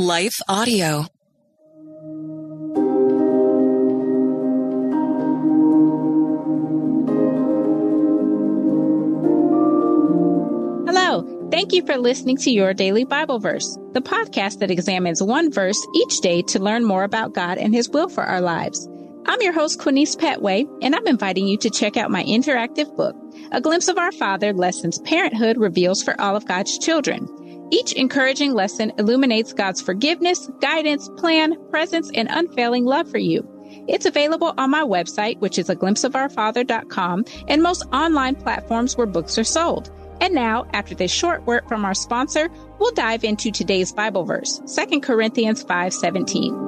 Life Audio. Hello. Thank you for listening to Your Daily Bible Verse, the podcast that examines one verse each day to learn more about God and His will for our lives. I'm your host, Quinice Petway, and I'm inviting you to check out my interactive book, A Glimpse of Our Father Lessons Parenthood Reveals for All of God's Children. Each encouraging lesson illuminates God's forgiveness, guidance, plan, presence, and unfailing love for you. It's available on my website, which is a glimpseofourfather.com, and most online platforms where books are sold. And now, after this short word from our sponsor, we'll dive into today's Bible verse, 2 Corinthians 5:17.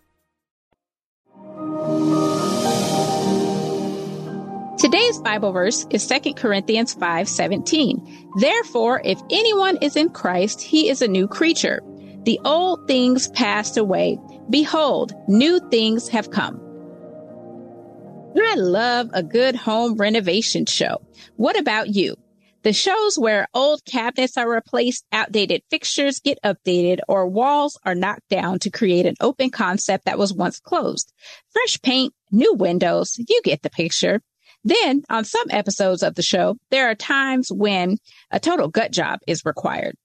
Today's Bible verse is 2 Corinthians 5:17. Therefore, if anyone is in Christ, he is a new creature. The old things passed away. Behold, new things have come. I love a good home renovation show. What about you? The shows where old cabinets are replaced, outdated fixtures get updated, or walls are knocked down to create an open concept that was once closed. Fresh paint, new windows, you get the picture. Then on some episodes of the show, there are times when a total gut job is required.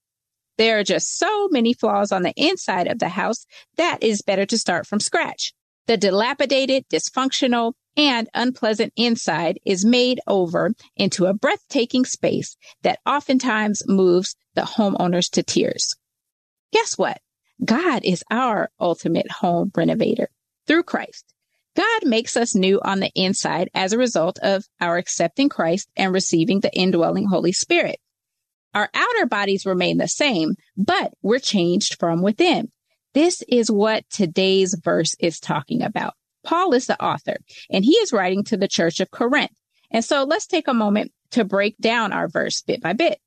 There are just so many flaws on the inside of the house that is better to start from scratch. The dilapidated, dysfunctional, and unpleasant inside is made over into a breathtaking space that oftentimes moves the homeowners to tears. Guess what? God is our ultimate home renovator through Christ. God makes us new on the inside as a result of our accepting Christ and receiving the indwelling Holy Spirit. Our outer bodies remain the same, but we're changed from within. This is what today's verse is talking about. Paul is the author, and he is writing to the church of Corinth. And so let's take a moment to break down our verse bit by bit.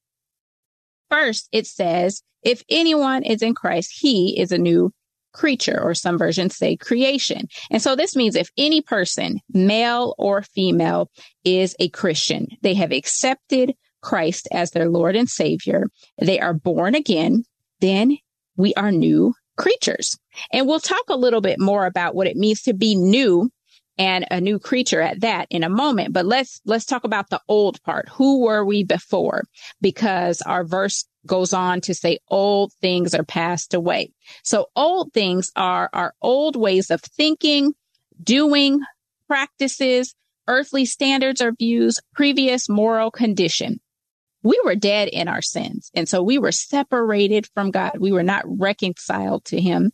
First, it says, if anyone is in Christ, he is a new creature, or some versions say creation. And so this means if any person, male or female, is a Christian, they have accepted Christ as their Lord and Savior, they are born again, then we are new creatures. And we'll talk a little bit more about what it means to be new and a new creature at that in a moment. But let's, let's talk about the old part. Who were we before? Because our verse goes on to say old things are passed away. So old things are our old ways of thinking, doing, practices, earthly standards or views, previous moral condition. We were dead in our sins. And so we were separated from God. We were not reconciled to him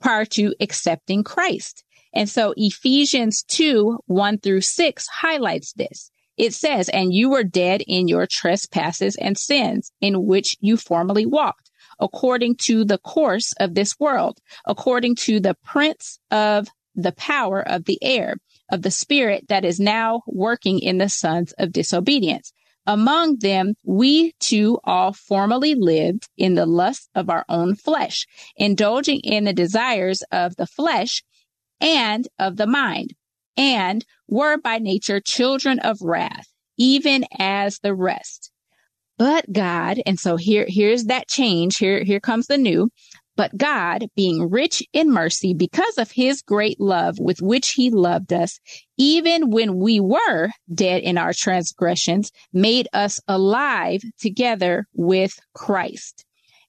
prior to accepting Christ. And so Ephesians 2, 1 through 6 highlights this. It says, and you were dead in your trespasses and sins in which you formerly walked according to the course of this world, according to the prince of the power of the air, of the spirit that is now working in the sons of disobedience. Among them, we too all formerly lived in the lust of our own flesh, indulging in the desires of the flesh and of the mind, and were by nature children of wrath, even as the rest. But God, and so here, here's that change. Here, here comes the new. But God, being rich in mercy because of his great love with which he loved us, even when we were dead in our transgressions, made us alive together with Christ.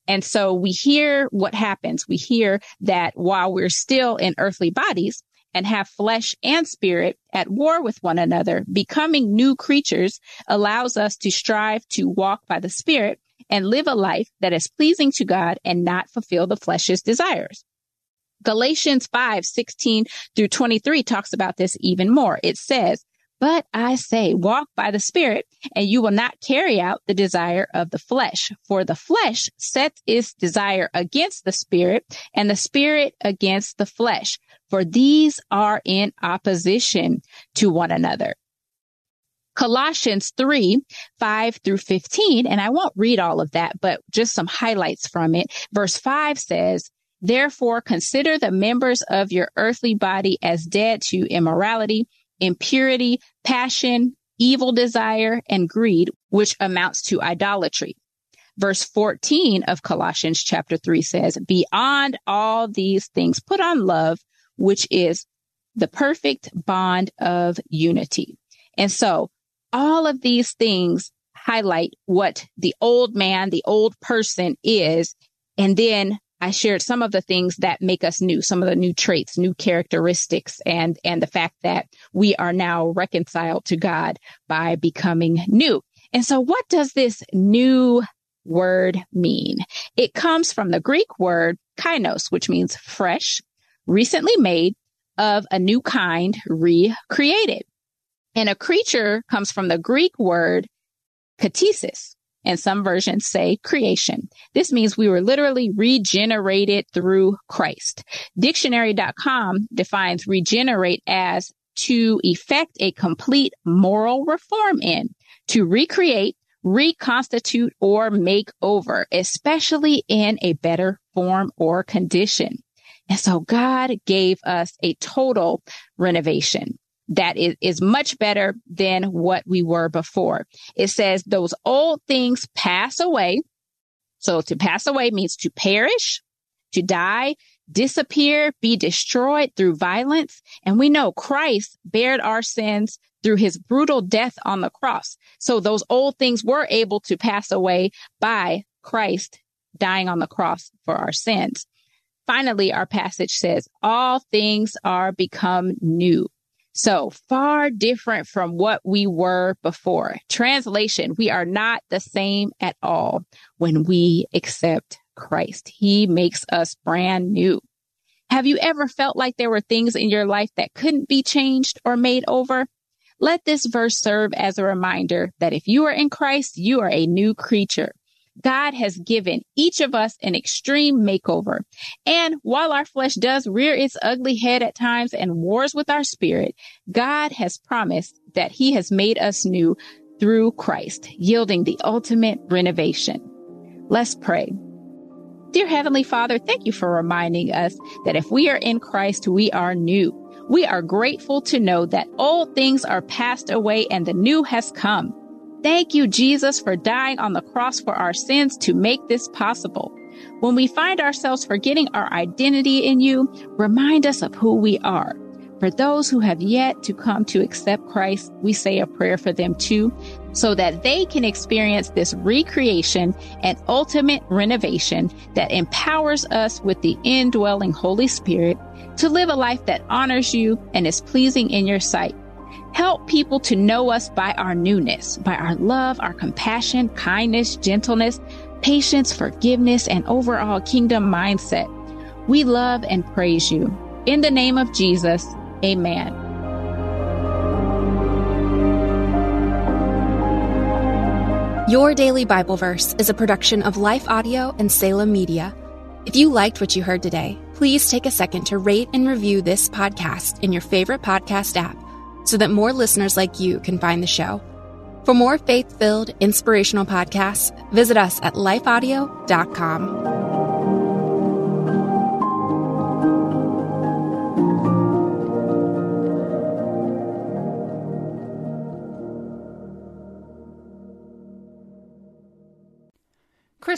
And so we hear what happens. We hear that while we're still in earthly bodies and have flesh and spirit at war with one another, becoming new creatures allows us to strive to walk by the spirit and live a life that is pleasing to God and not fulfill the flesh's desires. Galatians 5, 16 through 23 talks about this even more. It says, but I say, walk by the Spirit, and you will not carry out the desire of the flesh. For the flesh sets its desire against the Spirit, and the Spirit against the flesh. For these are in opposition to one another. Colossians 3, 5 through 15, and I won't read all of that, but just some highlights from it. Verse 5 says, Therefore consider the members of your earthly body as dead to immorality, impurity, passion, evil desire, and greed, which amounts to idolatry. Verse 14 of Colossians chapter 3 says, Beyond all these things, put on love, which is the perfect bond of unity. And so all of these things highlight what the old man, the old person is. And then I shared some of the things that make us new, some of the new traits, new characteristics, and, and the fact that we are now reconciled to God by becoming new. And so what does this new word mean? It comes from the Greek word kainos, which means fresh, recently made of a new kind, recreated. And a creature comes from the Greek word ktisis, and some versions say creation. This means we were literally regenerated through Christ. Dictionary.com defines regenerate as to effect a complete moral reform in, to recreate, reconstitute, or make over, especially in a better form or condition. And so God gave us a total renovation that is, is much better than what we were before. It says those old things pass away. So to pass away means to perish, to die, disappear, be destroyed through violence. And we know Christ bared our sins through his brutal death on the cross. So those old things were able to pass away by Christ dying on the cross for our sins. Finally, our passage says, all things are become new. So far different from what we were before. Translation, we are not the same at all when we accept Christ. He makes us brand new. Have you ever felt like there were things in your life that couldn't be changed or made over? Let this verse serve as a reminder that if you are in Christ, you are a new creature. God has given each of us an extreme makeover. And while our flesh does rear its ugly head at times and wars with our spirit, God has promised that he has made us new through Christ, yielding the ultimate renovation. Let's pray. Dear Heavenly Father, thank you for reminding us that if we are in Christ, we are new. We are grateful to know that old things are passed away and the new has come. Thank you, Jesus, for dying on the cross for our sins to make this possible. When we find ourselves forgetting our identity in you, remind us of who we are. For those who have yet to come to accept Christ, we say a prayer for them too, so that they can experience this recreation and ultimate renovation that empowers us with the indwelling Holy Spirit to live a life that honors you and is pleasing in your sight. Help people to know us by our newness, by our love, our compassion, kindness, gentleness, patience, forgiveness, and overall kingdom mindset. We love and praise you. In the name of Jesus, amen. Your Daily Bible Verse is a production of Life Audio and Salem Media. If you liked what you heard today, please take a second to rate and review this podcast in your favorite podcast app so that more listeners like you can find the show. For more faith filled, inspirational podcasts, visit us at lifeaudio.com.